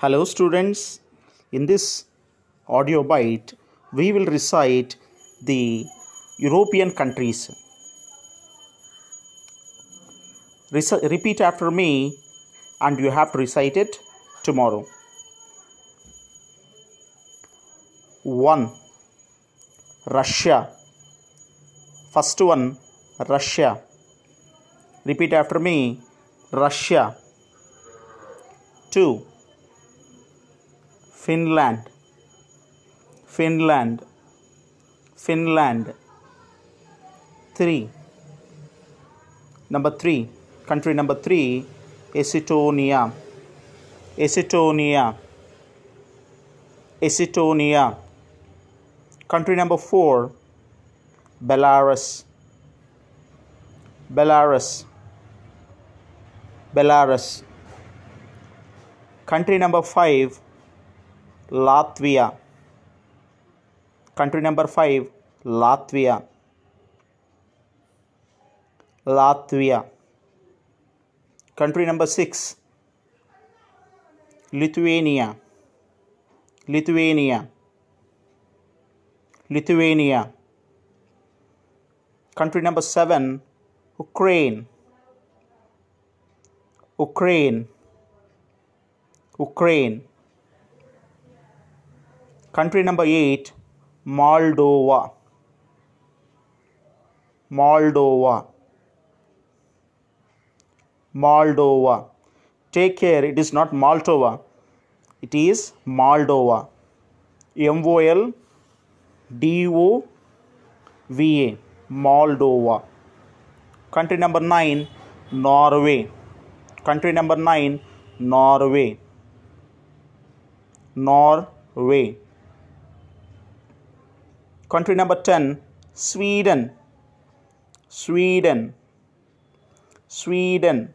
Hello, students. In this audio bite, we will recite the European countries. Reci- repeat after me, and you have to recite it tomorrow. 1. Russia. First one, Russia. Repeat after me, Russia. 2. Finland. Finland. Finland. 3. Number 3. Country number 3. Estonia. Estonia. Estonia. Country number 4. Belarus. Belarus. Belarus. Country number 5. Latvia. Country number 5. Latvia. Latvia. Country number 6. Lithuania. Lithuania. Lithuania. Country number 7. Ukraine. Ukraine. Ukraine. Country number 8. Moldova. Moldova. Moldova. Take care, it is not Moldova, it is Moldova. M O L D O V A. Moldova. Country number 9. Norway. Country number 9. Norway. Norway. Country number 10. Sweden. Sweden. Sweden.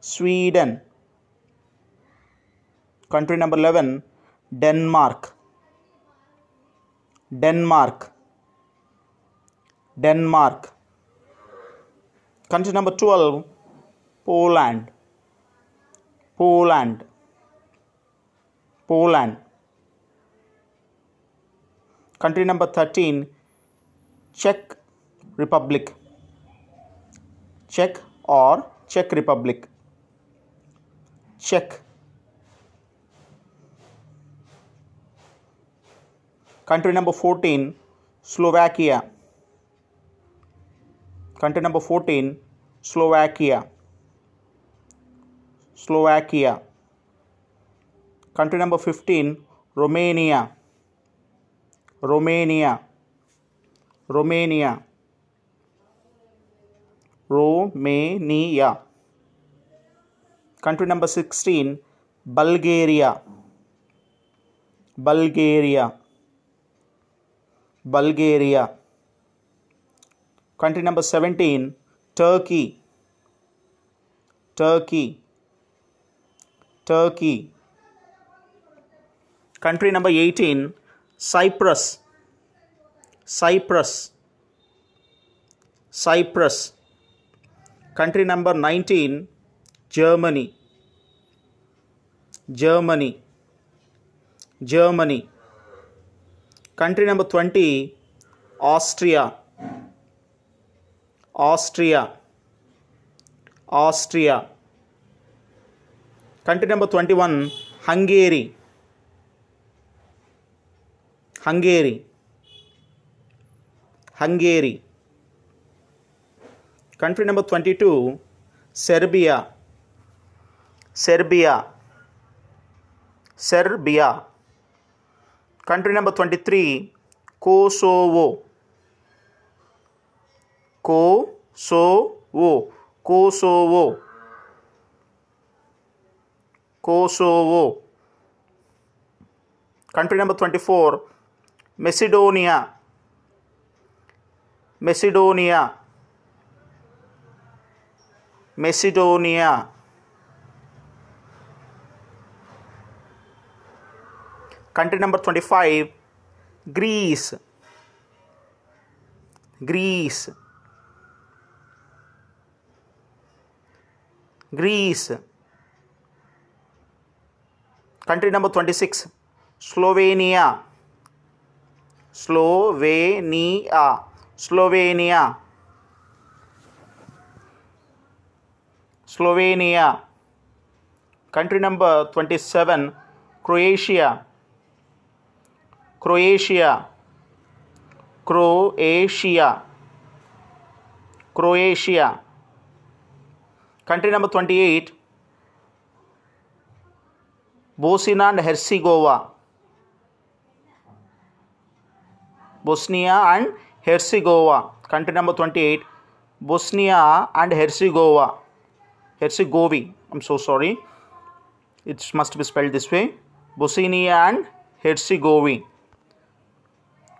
Sweden. Country number 11. Denmark. Denmark. Denmark. Country number 12. Poland. Poland. Poland. Country number 13. Czech Republic. Czech or Czech Republic. Czech. Country number 14. Slovakia. Country number 14. Slovakia. Slovakia. Country number 15. Romania. Romania. Romania. Romania. Country number 16. Bulgaria. Bulgaria. Bulgaria. Country number 17. Turkey. Turkey. Turkey. Country number 18. Cyprus. Cyprus. Cyprus. Country number 19. Germany. Germany. Germany. Country number 20. Austria. Austria. Austria. Country number 21. Hungary. Hungary. Hungary. Country number 22. Serbia. Serbia. Serbia. Country number 23. Kosovo. Kosovo. Kosovo. Kosovo. Country number 24. Macedonia. Macedonia. Macedonia. Country number 25. Greece. Greece. Greece. Country number 26, Slovenia. Slovenia. Slovenia. Slovenia. Country number 27, Croatia. Croatia. Croatia. Croatia. Country number 28, Bosnia and Herzegovina. Bosnia and Herzegovina. Country number 28, Bosnia and Herzegovina. Herzegovina. I'm so sorry. It must be spelled this way. Bosnia and Herzegovina.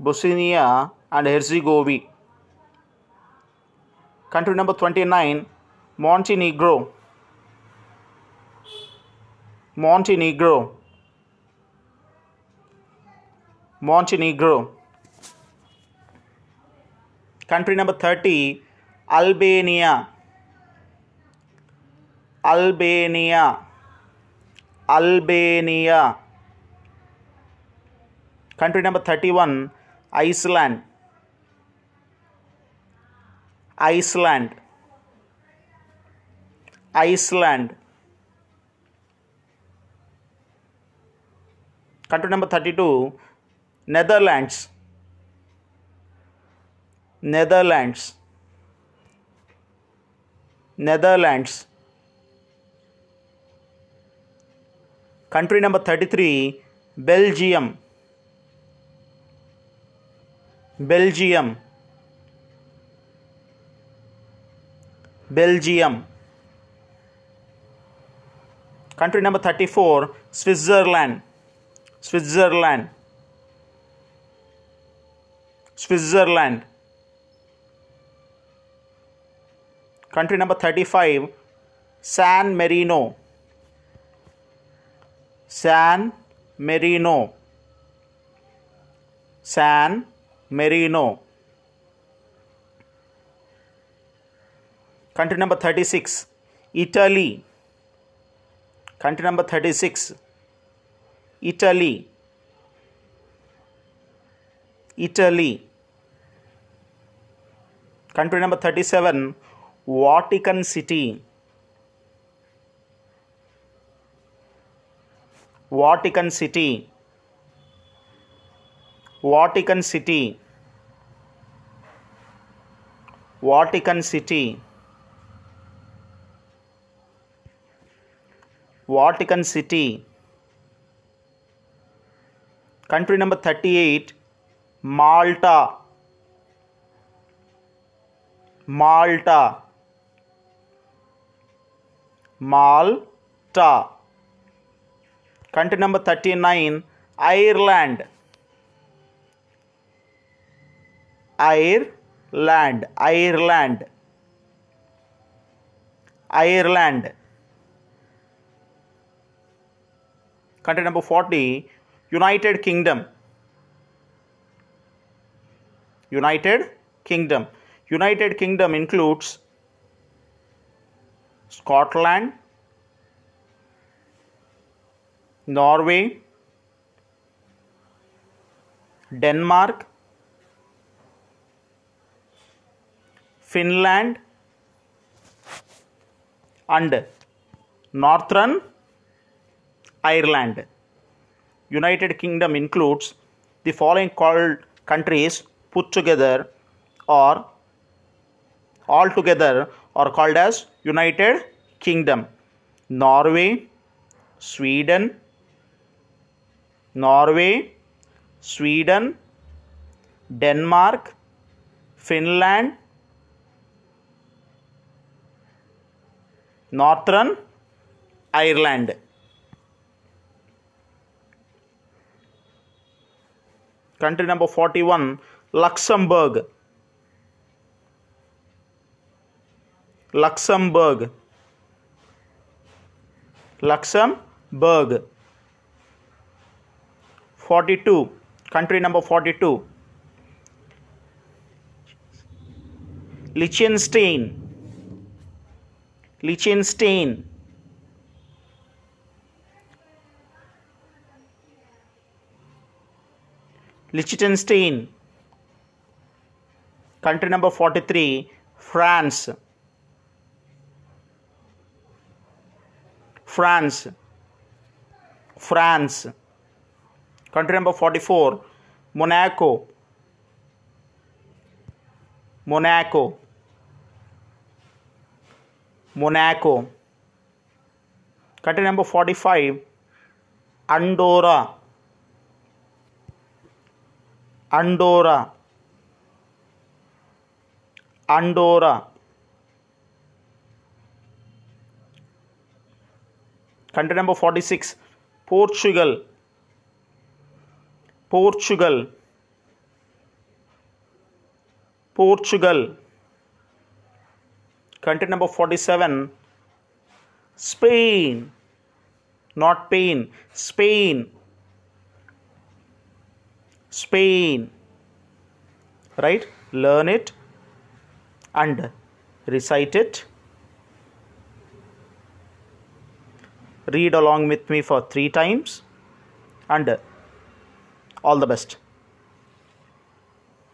Bosnia and Herzegovina. Country number 29, Montenegro. Montenegro. Montenegro. Country number 30, Albania. Albania. Albania. Country number 31, Iceland. Iceland. Iceland. Country number 32, Netherlands. Netherlands. Netherlands. Country number 33, Belgium. Belgium. Belgium. Country number 34, Switzerland. Switzerland. Switzerland. Country number 35, San Marino. San Marino. San Marino. Country number 36, Italy. Country number 36, Italy. Italy. Country number 37, Vatican City. Vatican City. Vatican City. Vatican City. Vatican City. Country number 38, Malta. Malta. Malta. Country number 39, Ireland. Ireland. Ireland. Ireland. Country number 40, United Kingdom. United Kingdom. United Kingdom includes Scotland, Norway, Denmark, Finland, and Northern Ireland. United Kingdom includes the following called countries put together or all together are called as United Kingdom. Norway, Sweden, Norway, Sweden, Denmark, Finland, Northern Ireland. Country number 41, Luxembourg. Luxembourg. Luxembourg. 42. Country number 42. Liechtenstein. Liechtenstein. Liechtenstein. Country number 43, France. France. France. Country number 44 Monaco. Monaco. Monaco. Country number 45 Andorra. Andorra. Andorra. Country number 46 Portugal. Portugal. Portugal. Country number 47 Spain. Not pain. Spain. Spain. Right? Learn it and recite it. Read along with me for three times and all the best.